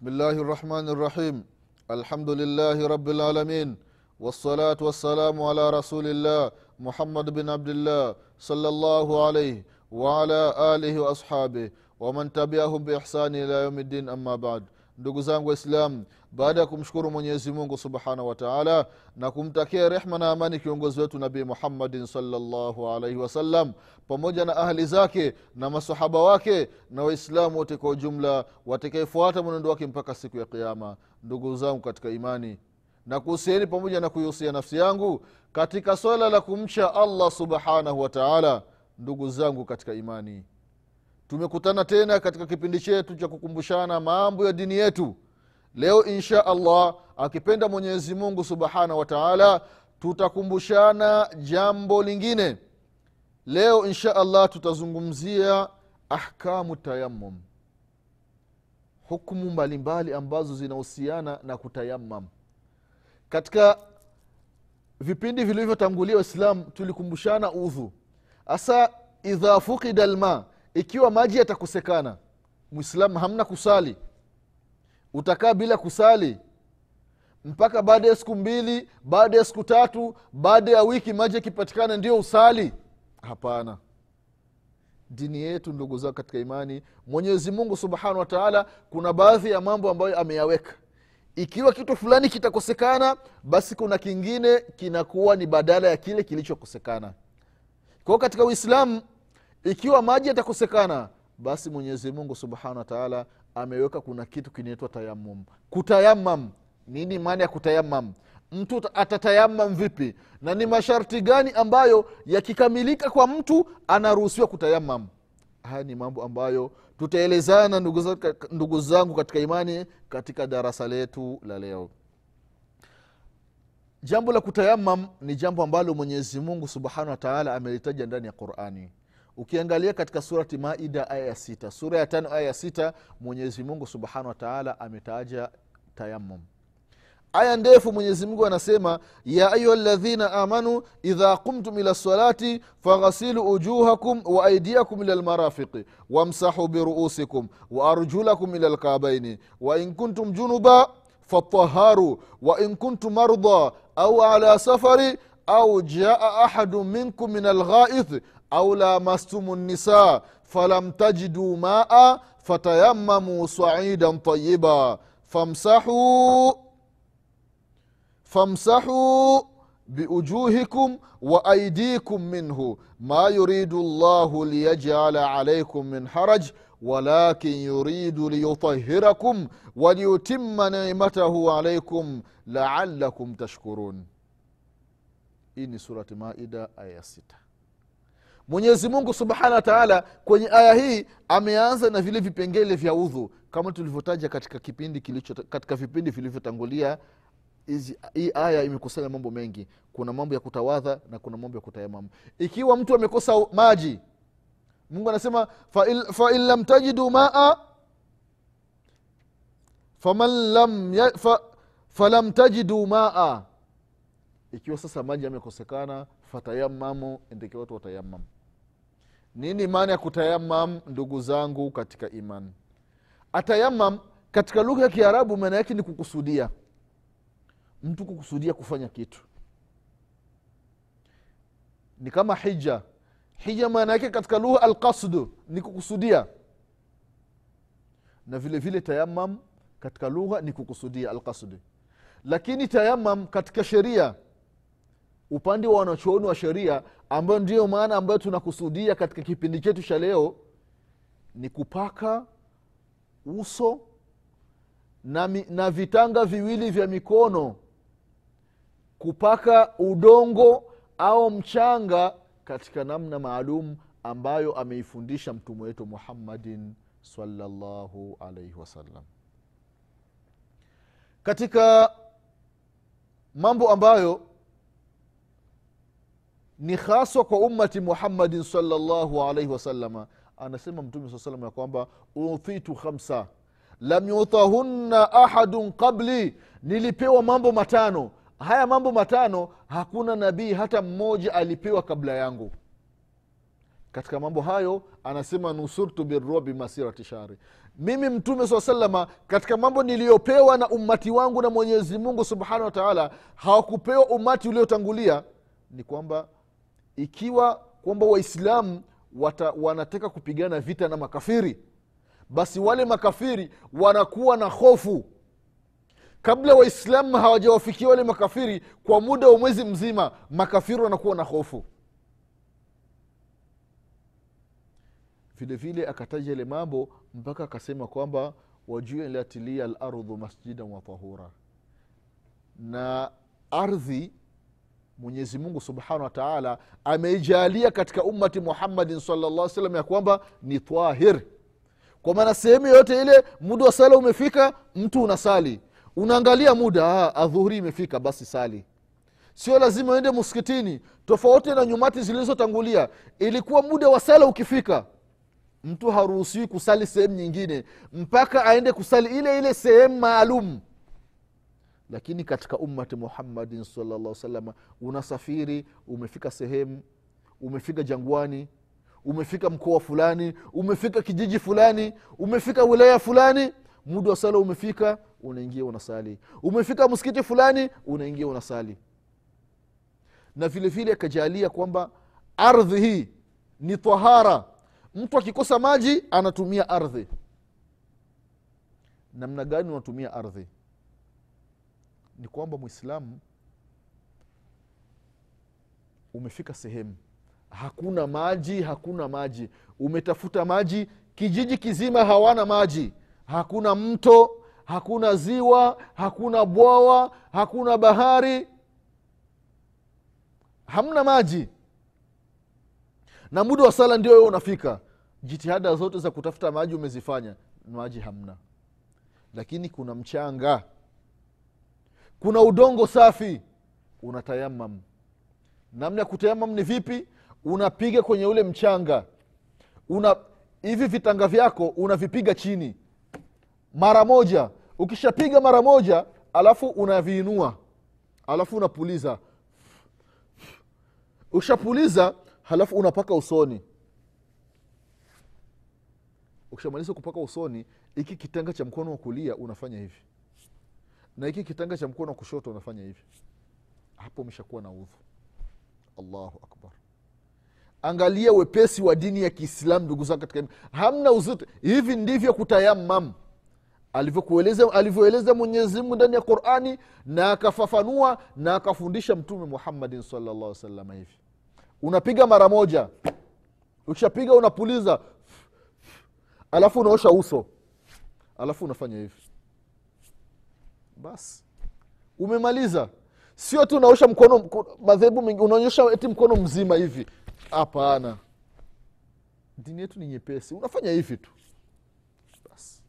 بسم الله الرحمن الرحيم الحمد لله رب العالمين والصلاة والسلام على رسول الله محمد بن عبد الله صلى الله عليه وعلى آله وأصحابه ومن تبعهم بإحسان إلى يوم الدين أما بعد ndugu zangu waislamu baada ya kumshukuru mwenyezi mungu subhanahu wa taala na kumtakia rehma na amani kiongozi wetu nabii muhammadin salllahu alaihi wasallam pamoja na ahli zake na masahaba wake na waislamu wote kwa ujumla watakaefuata mwenendo wake mpaka siku ya kiama ndugu zangu katika imani na kuhusieni pamoja na kuihusia nafsi yangu katika swala la kumcha allah subhanahu wa taala ndugu zangu katika imani tumekutana tena katika kipindi chetu cha kukumbushana mambo ya dini yetu. Leo insha allah akipenda mwenyezi mungu subhanahu wa taala tutakumbushana jambo lingine. Leo insha allah tutazungumzia ahkamu tayamum hukmu mbalimbali ambazo zinahusiana na kutayamam katika vipindi vilivyotangulia waislam tulikumbushana udhu. Hasa idha fukida lma ikiwa maji yatakosekana mwislamu hamna kusali. Utakaa bila kusali. Mpaka baada ya siku mbili baada ya siku tatu baada ya wiki maji yakipatikana ndio usali. Hapana. Dini yetu ndugu zao katika imani mwenyezi mungu subhanahu wa taala kuna baadhi ya mambo ambayo ameyaweka. Ikiwa kitu fulani kitakosekana basi kuna kingine kinakuwa ni badala ya kile kilichokosekana. Kwao katika uislamu ikiwa maji yatakosekana basi mwenyezi mungu subhanahu wataala ameweka kuna kitu kinaitwa tayamum kutayamam nini maana ya kutayamam mtu atatayamam vipi? Na ni masharti gani ambayo yakikamilika kwa mtu anaruhusiwa kutayamam haya ni mambo ambayo tutaelezana ndugu zangu katika imani katika darasa letu la leo. Jambo la kutayamam ni jambo ambalo mwenyezi mungu subhanahu wataala amelitaja ndani ya qurani ukiangalia katika surati maida aya ya sita. Sura ya tano aya ya sita mwenyezi mungu subhanahu wataala ametaja tayamum aya ndefu mwenyezi mungu anasema ya ayuha ladhina amanu idha qumtum ila lsalati faghasilu ujuhakum wa aidiakum ila lmarafiqi wamsahu biruusikum wa arjulakum ila lkabaini wain kuntum junuba fataharu wain kuntum marda au ala safari au jaa ahadu minkum min alghaith au lamastum nisa falam tajiduu maa fatayamamuu saidan tayiba famsahuu famsahuu biujuhikum wa aidikum minhu ma yuridu llahu liyajala alaikum min haraj walakin yuridu liyutahirakum waliyutima nimatahu alaikum laalakum tashkurun hii ni surati maida aya ya sita mwenyezi mungu subhanahu wa taala kwenye aya hii ameanza na vile vipengele vya udhu kama tulivyotaja katika kipindi kilicho katika vipindi vilivyotangulia. Hii aya imekusanya mambo mengi. Kuna mambo ya kutawadha na kuna mambo ya kutayamamu. Ikiwa mtu amekosa maji mungu anasema fain fa lam tajidu maa falam tajidu maa. Ikiwa sasa maji yamekosekana fatayamamu ndikiwa watayamamu. watayamam nini maana ya kutayamam ndugu zangu katika iman? Atayamam katika lugha ya kiarabu maana yake ni kukusudia. Mtu kukusudia kufanya kitu. Ni kama hija. Hija maana yake katika lugha alqasdu ni kukusudia. Na vile vile tayamam katika lugha ni kukusudia alqasdi lakini tayamam katika sheria upande wa wanachuoni wa sheria ambayo ndiyo maana ambayo tunakusudia katika kipindi chetu cha leo ni kupaka uso na, na vitanga viwili vya mikono kupaka udongo au mchanga katika namna maalum ambayo ameifundisha mtume wetu muhammadin salallahu alaihi wasallam. Katika mambo ambayo ni haswa kwa ummati muhammadin salllahu alaihi wasalama anasema mtume saa salam ya kwamba uthitu khamsa lam yutahunna ahadun qabli. Nilipewa mambo matano. Haya mambo matano hakuna nabii hata mmoja alipewa kabla yangu. Katika mambo hayo anasema nusurtu birobi masirati shari mimi mtume saa salama katika mambo niliyopewa na ummati wangu na mwenyezi mungu subhanahu wa taala hawakupewa umati uliotangulia. Ni kwamba ikiwa kwamba waislamu wanataka kupigana vita na makafiri basi wale makafiri wanakuwa na hofu. Kabla waislamu hawajawafikia wale makafiri kwa muda wa mwezi mzima makafiri wanakuwa na hofu. Vile vile akataja ile mambo mpaka akasema kwamba wajuilat liya lardhu masjidan wa tahura. Na ardhi mwenyezi mungu subhanahu wa taala ameijalia katika ummati muhammadin salllah salam ya kwamba ni tahir kwa maana sehemu yoyote ile muda wa sala umefika mtu unasali. Unaangalia muda adhuhuri imefika basi sali. Sio lazima uende muskitini tofauti na nyumati zilizotangulia ilikuwa muda wa sala ukifika mtu haruhusiwi kusali sehemu nyingine mpaka aende kusali ile ile sehemu maalum lakini katika ummati muhammadin salllah salama unasafiri umefika sehemu umefika jangwani umefika mkoa fulani umefika kijiji fulani umefika wilaya fulani muda wa sala umefika unaingia unasali. Umefika msikiti fulani unaingia unasali. Na vile vile akajalia kwamba ardhi hii ni tahara. Mtu akikosa maji anatumia ardhi. Namna gani unatumia ardhi ni kwamba mwislamu umefika sehemu hakuna maji hakuna maji. Umetafuta maji kijiji kizima hawana maji. Hakuna mto hakuna ziwa hakuna bwawa hakuna bahari. Hamna maji. Na muda wa sala ndio unafika. Jitihada zote za kutafuta maji umezifanya maji hamna. Lakini kuna mchanga kuna udongo safi. Unatayamam. Namna ya kutayamam ni vipi? Unapiga kwenye ule mchanga. Una hivi vitanga vyako unavipiga chini. Mara moja. Ukishapiga mara moja alafu unaviinua. Alafu unapuliza. Ukishapuliza halafu unapaka usoni. Ukishamaliza kupaka usoni iki kitanga cha mkono wa kulia unafanya hivi na hiki kitanga cha mkono kushoto unafanya hivi. Hapo umeshakuwa na udhu. Allahu akbar. Angalia wepesi wa dini ya kiislamu ndugu zangu katika hamna uzito. Hivi ndivyo kutayamam alivyoeleza mwenyezimungu ndani ya qurani na akafafanua na akafundisha mtume muhammadin salllah salama hivi. Unapiga mara moja. Ukishapiga unapuliza. Alafu unaosha uso. Alafu unafanya hivi basi. Umemaliza. Sio tu unaosha mkono madhehebu mengi unaonyesha eti mkono mzima hivi. Hapana. Dini yetu ni nyepesi. Unafanya hivi tu. Basi.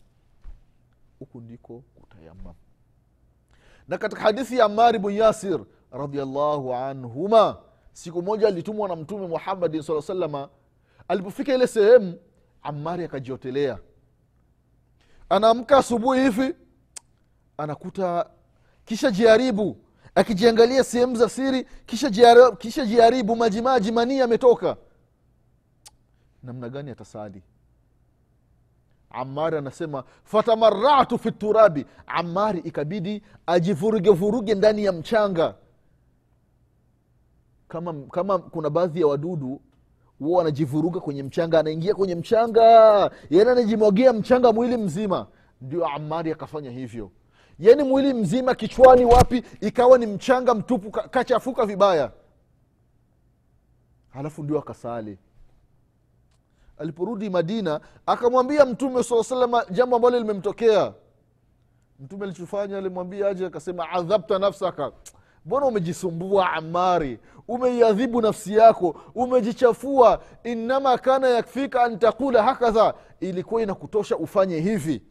Huku ndiko kutayamam. Na katika hadithi ya amari bn yasir radiallahu anhuma siku moja alitumwa na mtume muhammadin saa salama alipofika ile sehemu amari akajiotelea. Anaamka asubuhi hivi anakuta kisha jiharibu akijiangalia sehemu za siri kisha jiharibu, kisha jiharibu majimaji manii yametoka. Namna gani atasali amari anasema fatamaratu fi turabi. Amari ikabidi ajivurugevuruge ndani ya mchanga. Kama kama kuna baadhi ya wadudu huwa wanajivuruga kwenye mchanga anaingia kwenye mchanga. Yani anajimwagia mchanga mwili mzima. Ndio amari akafanya hivyo yani mwili mzima kichwani wapi ikawa ni mchanga mtupu kachafuka vibaya. Halafu ndio akasali. Aliporudi madina akamwambia mtume saa salama jambo ambalo limemtokea. Mtume alichofanya alimwambia aje akasema adhabta nafsaka. Mbona umejisumbua amari umeiadhibu nafsi yako umejichafua. Innama kana yakfika an taqula hakadha. Ilikuwa inakutosha ufanye hivi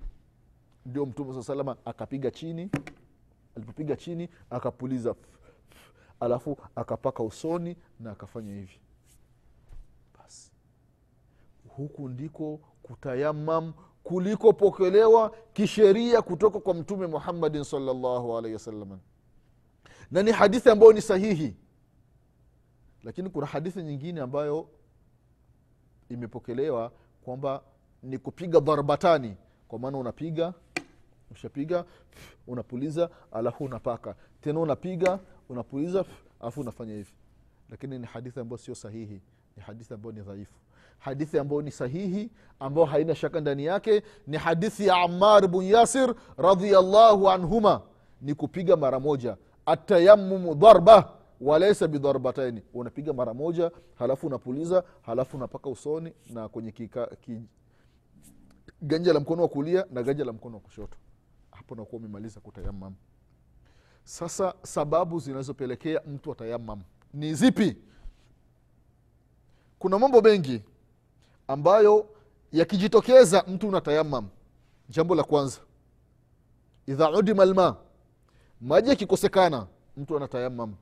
ndio mtume saa salama akapiga chini alipopiga chini akapuliza alafu akapaka usoni na akafanya hivi. Basi. Huku ndiko kutayamam kulikopokelewa kisheria kutoka kwa mtume muhammadin salllahu alaihi wasallam na ni hadithi ambayo ni sahihi. Lakini kuna hadithi nyingine ambayo imepokelewa kwamba ni kupiga dharbatani kwa maana unapiga ushapiga unapuliza alafu unapaka. Tena unapiga unapuliza alafu unafanya hivi. Lakini ni hadithi ambayo sio sahihi. Ni hadithi ambayo ni dhaifu. Hadithi ambayo ni sahihi ambayo haina shaka ndani yake ni hadithi ya amar bn yasir radiallahu anhuma. Ni kupiga mara moja. Atayamumu dharba walaisa bidharbataini unapiga mara moja halafu unapuliza halafu unapaka usoni na kwenye ki, ganja la mkono wa kulia na ganja la mkono wa kushoto hapo nakuwa umemaliza kutayamam sasa sababu zinazopelekea mtu atayamam ni zipi? Kuna mambo mengi ambayo yakijitokeza mtu unatayamam jambo la kwanza idha udima lma maji yakikosekana mtu anatayamam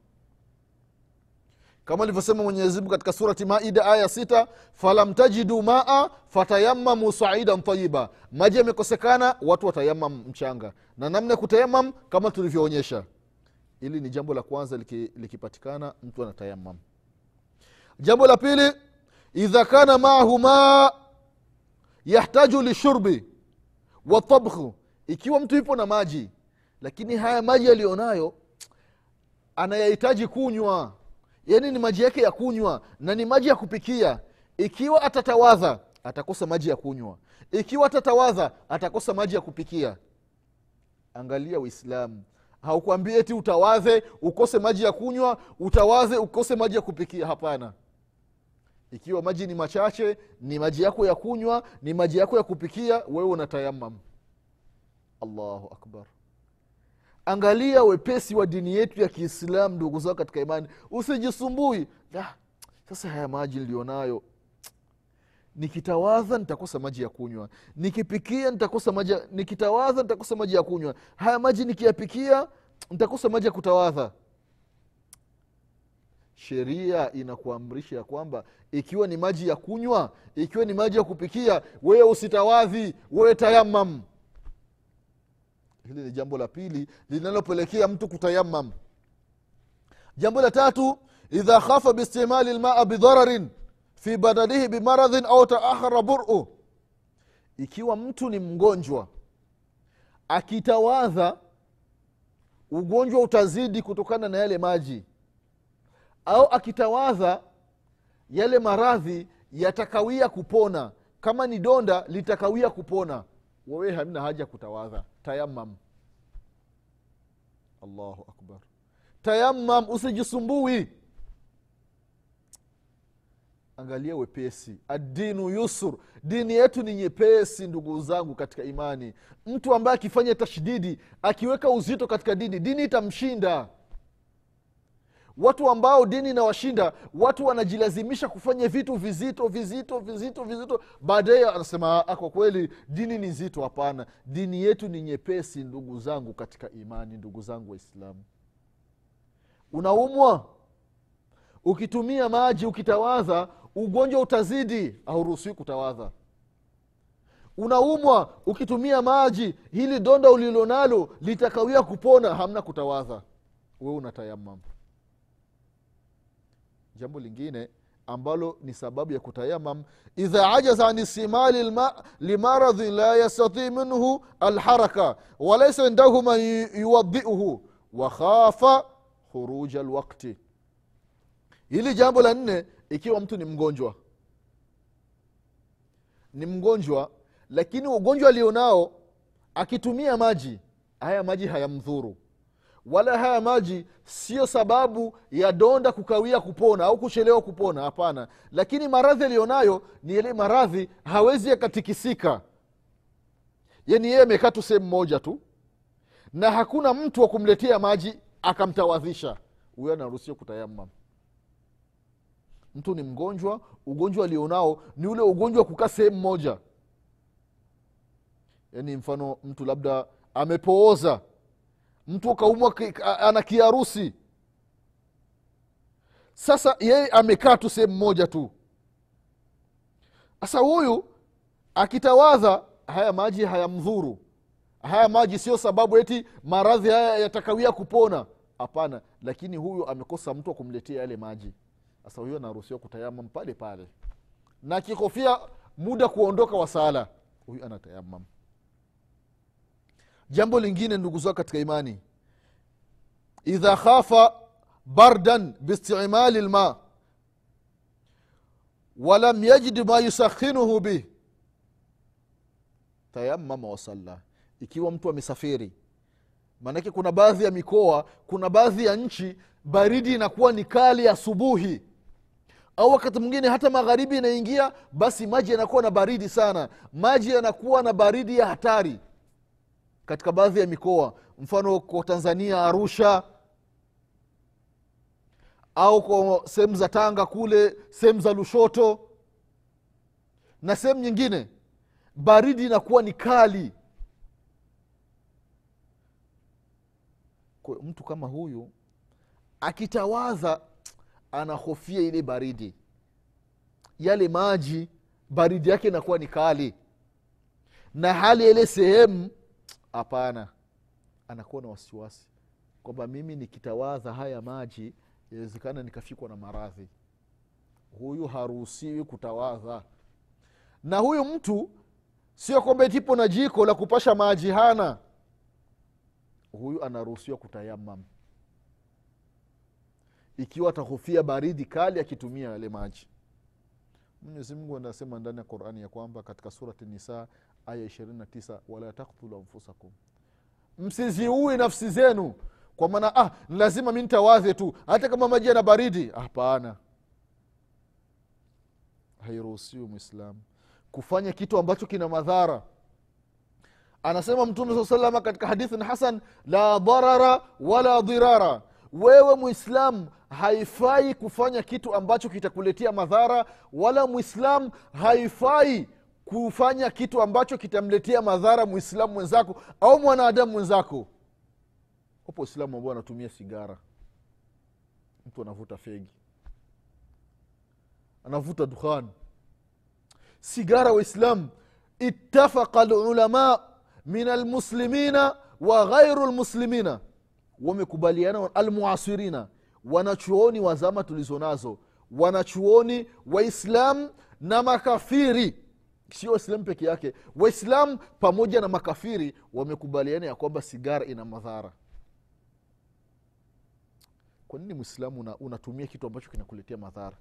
kama alivyosema mwenyezimungu katika surati maida aya sita falam tajidu maa fatayamamu saidan tayiba maji yamekosekana watu watayamam mchanga. Na namna ya kutayamam kama tulivyoonyesha. Ili ni jambo la kwanza liki- likipatikana mtu anatayamam jambo la pili idha kana maahu maa yahtaju lishurbi watabkhu ikiwa mtu ipo na maji lakini haya maji yaliyonayo anayahitaji kunywa yani ni maji yake ya kunywa na ni maji ya kupikia. Ikiwa atatawadha atakosa maji ya kunywa. Ikiwa atatawadha atakosa maji ya kupikia. Angalia uislamu. Haukwambii eti utawadhe ukose maji ya kunywa utawadhe ukose maji ya kupikia. Hapana. Ikiwa maji ni machache ni maji yako ya kunywa ni maji yako ya kupikia wewe unatayamam allahu akbar angalia wepesi wa dini yetu ya kiislamu ndugu zao katika imani. Usijisumbui. Sasa haya maji nilionayo nikitawadha nitakosa maji ya kunywa. Nikipikia nitakosa maji nikitawadha nitakosa maji ya kunywa. Haya maji nikiyapikia nitakosa maji ya kutawadha sheria inakuamrisha ya kwamba ikiwa ni maji ya kunywa ikiwa ni maji ya kupikia wewe usitawadhi wewe tayamam hili ni jambo la pili linalopelekea mtu kutayamam. Jambo la tatu idha khafa biistimali lmaa bidhararin fi badanihi bimaradhin au taahara buru. Ikiwa mtu ni mgonjwa akitawadha ugonjwa utazidi kutokana na yale maji. Au akitawadha yale maradhi yatakawia kupona. Kama ni donda litakawia kupona wewe hamna haja kutawadha. Tayamam allahu akbar. Tayamam usijisumbui. Angalia wepesi. Adinu yusur. Dini yetu ni nyepesi ndugu zangu katika imani. Mtu ambaye akifanya tashdidi akiweka uzito katika dini dini itamshinda watu ambao dini inawashinda watu wanajilazimisha kufanya vitu vizito vizito vizito vizito. Baadaye anasema "Ah, kwa kweli dini ni nzito. Hapana. Dini yetu ni nyepesi ndugu zangu katika imani ndugu zangu waislamu. Unaumwa ukitumia maji ukitawadha ugonjwa utazidi hauruhusiwi kutawadha. Unaumwa ukitumia maji hili donda ulilonalo litakawia kupona hamna kutawadha. Wewe unatayamam jambo lingine ambalo ni sababu ya kutayamam. Idha ajaza an istimali lma limaradhin la yastati minhu alharaka walaisa indahu man yuwadhiuhu wakhafa khuruja lwakti hili jambo la nne ikiwa mtu ni mgonjwa ni mgonjwa lakini ugonjwa alionao akitumia maji haya maji hayamdhuru wala haya maji sio sababu ya donda kukawia kupona au kuchelewa kupona hapana. Lakini maradhi aliyonayo ni yale maradhi hawezi yakatikisika. Yani yeye amekaa tu sehemu moja tu na hakuna mtu wa kumletea maji akamtawadhisha. Huyo anaruhusiwa kutayamam mtu ni mgonjwa ugonjwa alionao ni ule ugonjwa wa kukaa sehemu moja. Yani mfano mtu labda amepooza mtu kaumwa ana kiharusi. Sasa yeye amekaa tu sehemu moja tu. Sasa huyu akitawadha haya maji hayamdhuru. Haya maji sio sababu eti maradhi haya yatakawia kupona. Hapana lakini huyu amekosa mtu wa kumletea yale maji. Sasa huyo anaruhusiwa kutayamam pale pale. Na akikofia muda kuondoka wa sala huyu anatayamam jambo lingine ndugu zao katika imani idha khafa bardan biistimali lma walam yajid ma yusakhinuhu bih tayamama wasalla ikiwa mtu amesafiri. Maanake kuna baadhi ya mikoa kuna baadhi ya nchi baridi inakuwa ni kali asubuhi. Au wakati mwingine hata magharibi inaingia basi maji yanakuwa na baridi sana. Maji yanakuwa na baridi ya hatari katika baadhi ya mikoa mfano kwa tanzania arusha au kwa sehemu za tanga kule sehemu za lushoto na sehemu nyingine baridi inakuwa ni kali. Kwa mtu kama huyu akitawaza anahofia ile baridi. Yale maji baridi yake inakuwa ni kali. Na hali ya ile sehemu hapana. Anakuwa na wasiwasi. Kwamba mimi nikitawadha haya maji inawezekana nikafikwa na maradhi. Huyu haruhusiwi kutawadha. Na huyu mtu sio kwamba tipo na jiko la kupasha maji hana. Huyu anaruhusiwa kutayamam ikiwa atahofia baridi kali akitumia yale maji. Mwenyezi mungu anasema ndani ya qurani ya kwamba katika surati nisa aya 29 wala taktulu anfusakum. Msiziue nafsi zenu kwa maana ah lazima mi ntawadhe tu hata kama maji yana baridi. Hapana. Hairuhusiwi mwislamu kufanya kitu ambacho kina madhara. Anasema mtume saa salama katika hadithin hasan la dharara wala dhirara wewe mwislamu haifai kufanya kitu ambacho kitakuletea madhara wala mwislam haifai kufanya kitu ambacho kitamletea madhara mwislamu mwenzako au mwanadamu mwenzako? Wapo waislamu ambao wanatumia sigara. Mtu anavuta fegi. Anavuta dukhan. Sigara waislamu ittafaqa lulama min almuslimina wa ghairu lmuslimina wamekubaliana almuasirina wanachuoni wa zama tulizo nazo wanachuoni waislam na makafiri sio waislamu peke yake. Waislamu pamoja na makafiri wamekubaliana ya kwamba sigara ina madhara. Kwa nini mwislamu una, unatumia kitu ambacho kinakuletea madhara?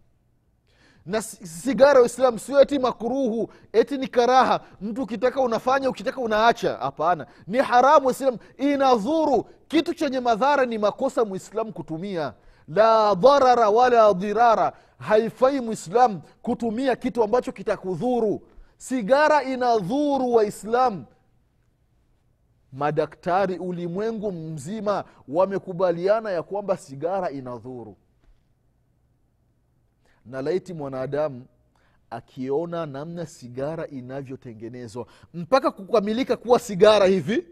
Na si- sigara waislamu sio eti makuruhu eti ni karaha. Mtu ukitaka unafanya ukitaka unaacha. Hapana. Ni haramu waislamu. Inadhuru. Kitu chenye madhara ni makosa mwislamu kutumia. La dharara wala dhirara. Haifai mwislamu kutumia kitu ambacho kitakudhuru sigara inadhuru waislamu madaktari ulimwengu mzima wamekubaliana ya kwamba sigara inadhuru. Na laiti mwanadamu akiona namna sigara inavyotengenezwa mpaka kukamilika kuwa sigara hivi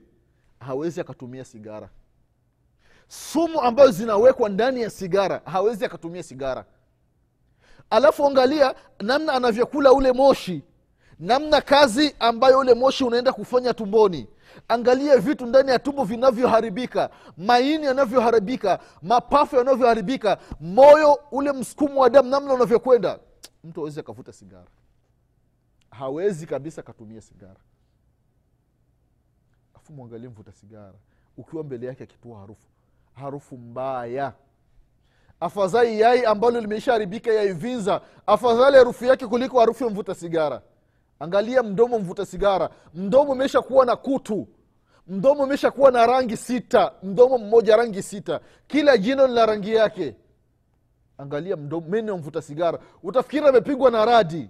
hawezi akatumia sigara. Sumu ambazo zinawekwa ndani ya sigara hawezi akatumia sigara. Alafu angalia namna anavyokula ule moshi namna kazi ambayo ule moshi unaenda kufanya tumboni. Angalia vitu ndani ya tumbo vinavyoharibika maini yanavyoharibika mapafu yanavyoharibika moyo ule msukumo wa damu namna unavyokwenda. Mtu awezi akavuta sigara. Hawezi kabisa akatumia sigara. Afu mwangalie mvuta sigara ukiwa mbele yake akitua harufu. Harufu mbaya. Afadhali yai ambalo limeshaharibika yaivinza. Afadhali harufu yake kuliko harufu ya mvuta sigara angalia mdomo mvuta sigara. Mdomo umesha kuwa na kutu. Mdomo umesha kuwa na rangi sita. Mdomo mmoja rangi sita. Kila jino lina rangi yake. Angalia mdomo meno mvuta sigara. Utafikiri amepigwa na radi.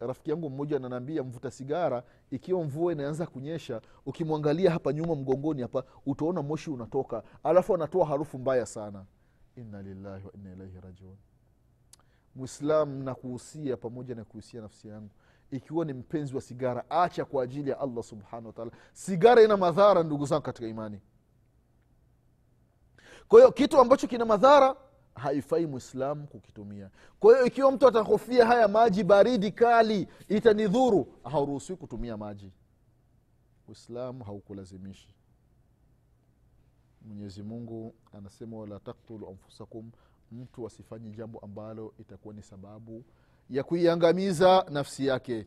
Rafiki yangu mmoja ananaambia mvuta sigara ikiwa mvua inaanza kunyesha ukimwangalia hapa nyuma mgongoni hapa utaona moshi unatoka. Alafu anatoa harufu mbaya sana. Inna lillahi wa inna ilaihi rajiun mwislam na kuhusia pamoja na kuhusia nafsi yangu. Ikiwa ni mpenzi wa sigara acha kwa ajili ya allah subhanahu wataala sigara ina madhara ndugu zangu katika imani. Kwa hiyo kitu ambacho kina madhara haifai mwislamu kukitumia. Kwa hiyo ikiwa mtu atahofia haya maji baridi kali itanidhuru hauruhusiwi kutumia maji. Uislamu haukulazimishi. Mwenyezi mungu anasema wala taktulu anfusakum mtu asifanye jambo ambalo itakuwa ni sababu ya kuiangamiza nafsi yake.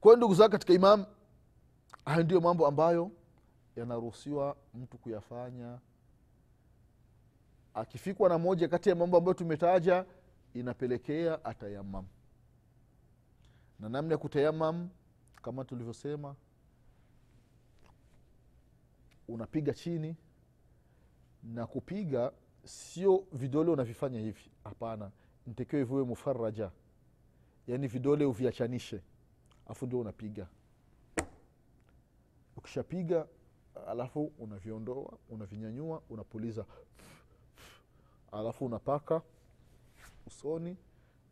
Kwayo ndugu zake katika imam hayo ndiyo mambo ambayo yanaruhusiwa mtu kuyafanya. Akifikwa na moja kati ya mambo ambayo tumetaja inapelekea atayamam. Na namna ya kutayamam kama tulivyosema unapiga chini na kupiga sio vidole unavifanya hivi. Hapana. Ntakiwa viwe mufaraja. Yaani vidole uviachanishe. Afu ndio unapiga. Ukishapiga alafu unaviondoa unavinyanyua unapuliza. Alafu unapaka usoni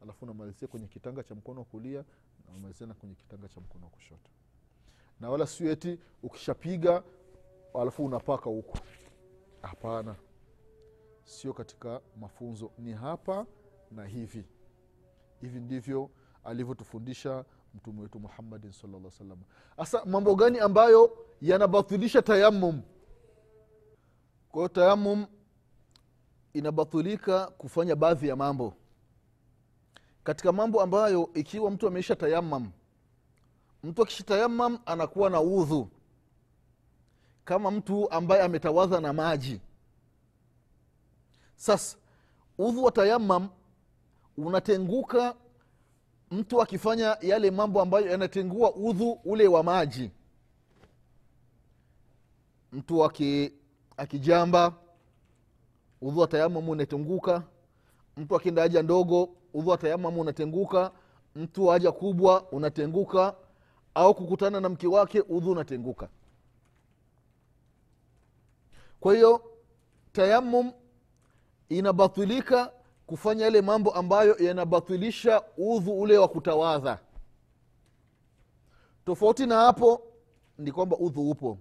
alafu unamalizia kwenye kitanga cha mkono wa kulia na na kwenye kitanga cha mkono wa kushoto. Na wala sio eti ukishapiga alafu unapaka huku. Hapana sio katika mafunzo. Ni hapa na hivi. Hivi ndivyo alivyotufundisha mtume wetu muhammadin salalla salam hasa mambo gani ambayo yanabatilisha tayamum kwa hiyo tayamum inabatilika kufanya baadhi ya mambo. Katika mambo ambayo ikiwa mtu ameisha tayamam mtu akisha tayamam anakuwa na udhu. Kama mtu ambaye ametawadha na maji sasa udhu wa tayamam unatenguka mtu akifanya yale mambo ambayo yanatengua udhu ule wa maji. Mtu aki, akijamba udhu wa tayamamu unatenguka. Mtu akienda haja ndogo udhu wa tayamamu unatenguka. Mtu wa haja kubwa unatenguka. Au kukutana na mke wake udhu unatenguka. Kwa hiyo tayamum inabatilika kufanya yale mambo ambayo yanabatilisha udhu ule wa kutawadha. Tofauti na hapo ni kwamba udhu upo.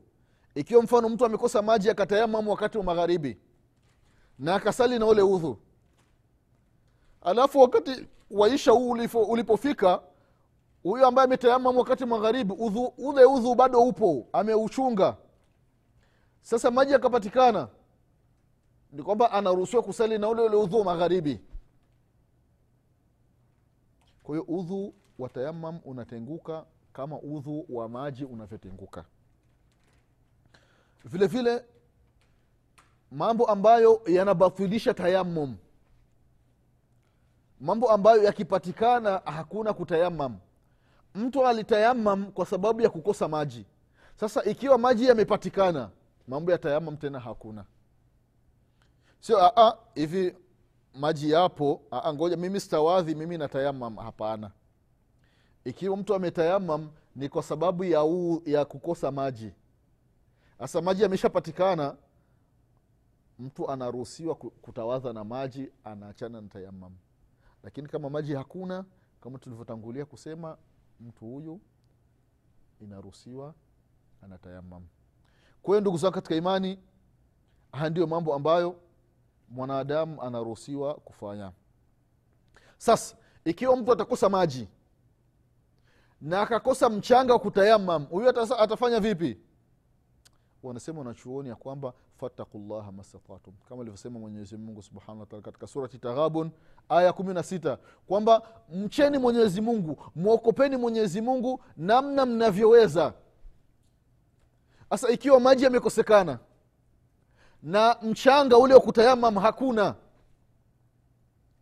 Ikiwa mfano mtu amekosa maji akatayamamu wakati wa magharibi na akasali na ule udhu. Alafu wakati waisha huu ulipofika huyo ambaye ametayamamu wakati magharibi udhu, ule udhu bado upo ameuchunga. Sasa maji yakapatikana ni kwamba anaruhusiwa kusali na ule ule udhu magharibi. Kwa hiyo udhu wa tayamam unatenguka kama udhu wa maji unavyotenguka. Vile vile mambo ambayo yanabatilisha tayamum mambo ambayo yakipatikana hakuna kutayamam mtu alitayamam kwa sababu ya kukosa maji. Sasa ikiwa maji yamepatikana mambo ya tayamam tena hakuna sio aa, hivi maji yapo aa, ngoja mimi stawadhi mimi natayamam. Hapana. Ikiwa mtu ametayamam ni kwa sababu ya, u, ya kukosa maji. Sasa maji yameshapatikana mtu anaruhusiwa ku- kutawadha na maji anaachana na tayamam. Lakini kama maji hakuna kama tulivyotangulia kusema mtu huyu inaruhusiwa anatayamam. Kwa hiyo ndugu zangu katika imani haya ndiyo mambo ambayo mwanadamu anaruhusiwa kufanya. Sasa ikiwa mtu atakosa maji na akakosa mchanga wa kutayamam huyu atafanya vipi? Wanasema wanachuoni ya kwamba fattakullaha mastatatum. Kama alivyosema mwenyezimungu subhanahu wataala katika surati taghabun aya kumi na sita kwamba mcheni mwenyezi mungu mwokopeni mwenyezi mungu namna mnavyoweza. Sasa ikiwa maji yamekosekana na mchanga ule wa hakuna.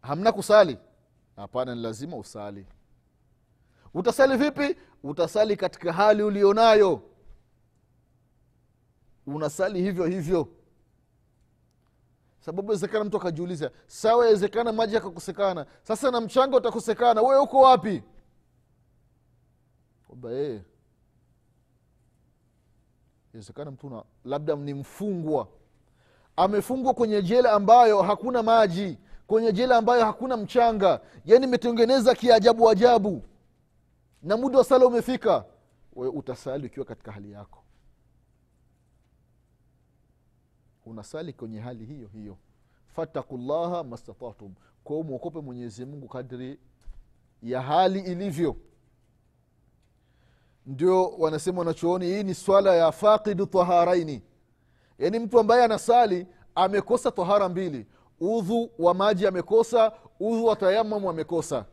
Hamna kusali? Hapana ni lazima usali. Utasali vipi? Utasali katika hali ulionayo. Unasali hivyo hivyo. Sababu wezekana mtu akajiuliza sawa awezekana maji akakosekana sasa na mchanga utakosekana wewe uko wapi? Kwamba wezekana inawezekana mtu labda ni mfungwa amefungwa kwenye jela ambayo hakuna maji kwenye jela ambayo hakuna mchanga. Yaani imetengeneza kiajabu ajabu. Na muda wa sala umefika wewe utasali ukiwa katika hali yako. Unasali kwenye hali hiyo hiyo. Fatakullaha mastatatum. Kwao mwokope mwenyezi mungu kadri ya hali ilivyo. Ndio wanasema wanachooni hii ni swala ya faqidu taharaini yaani mtu ambaye anasali amekosa tahara mbili. Udhu wa maji amekosa udhu wa tayamamu amekosa.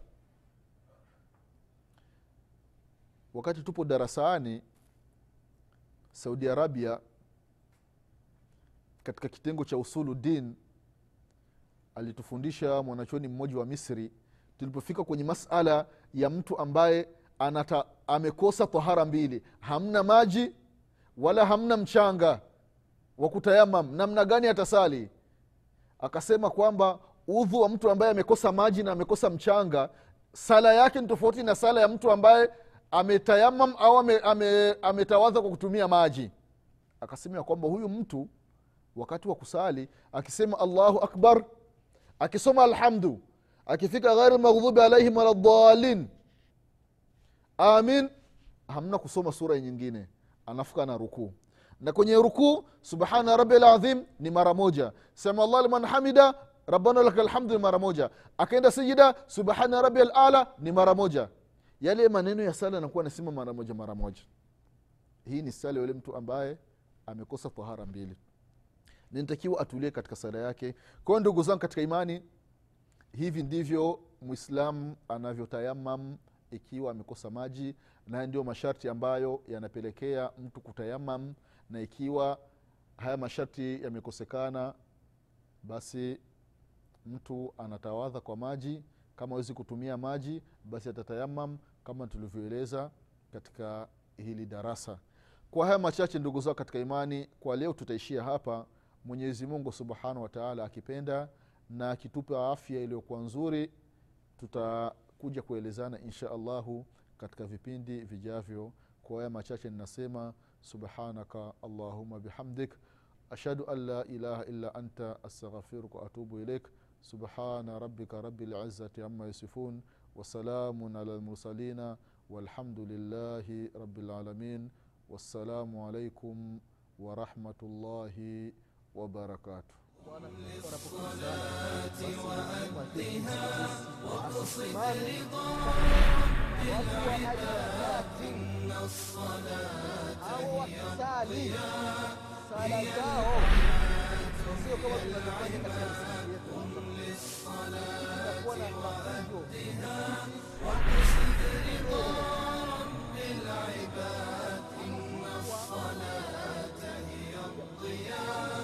Wakati tupo darasani saudi arabia katika kitengo cha usulu din alitufundisha mwanachoni mmoja wa misri tulipofika kwenye masala ya mtu ambaye anata, amekosa tahara mbili. Hamna maji wala hamna mchanga wa kutayamam namna gani atasali? Akasema kwamba udhu wa mtu ambaye amekosa maji na amekosa mchanga sala yake ni tofauti na sala ya mtu ambaye ametayamam au ame, ame, kwa kutumia maji. Akasema kwamba huyu mtu wakati wa kusali akisema allahu akbar akisoma alhamdu akifika ghairi maghdhubi alaihim waladalin amin hamna kusoma sura nyingine anafuka na rukuu na kwenye rukuu subhana rabi ni mara moja. Sema allah ni mara moja. Akaenda sijida subhana rabi lala ni mara moja. Yale maneno ya sala anakuwa anasema mara moja mara moja. Hii ni sala yule mtu ambaye amekosa tahara mbili. Ninatakiwa atulie katika sala yake. Kwayo ndugu zangu katika imani hivi ndivyo mwislamu anavyotayamam ikiwa amekosa maji na ndio masharti ambayo yanapelekea mtu kutayamam na ikiwa haya masharti yamekosekana basi mtu anatawadha kwa maji. Kama awezi kutumia maji basi atatayamam kama tulivyoeleza katika hili darasa. Kwa haya machache ndugu zao katika imani kwa leo tutaishia hapa. Mwenyezi mungu subhanahu wataala akipenda na akitupa afya iliyokuwa nzuri tutakuja kuelezana insha allahu katika vipindi vijavyo kwa haya machache ninasema subhanaka allahuma bihamdik ashhadu an la ilaha illa anta astaghfiruka waatubu ilaik subhana rabika rabi lizati ama yasifun wasalamun ala lmursalina walhamdu lillahi rabi lalamin wassalamu alaikum warahmatullahi wabarakatuh بالعبادات إن الصلاة هي الضياء هي العبادة قم للصلاة وقتها وقصد رضا رب العباد إن الصلاة هي الضياء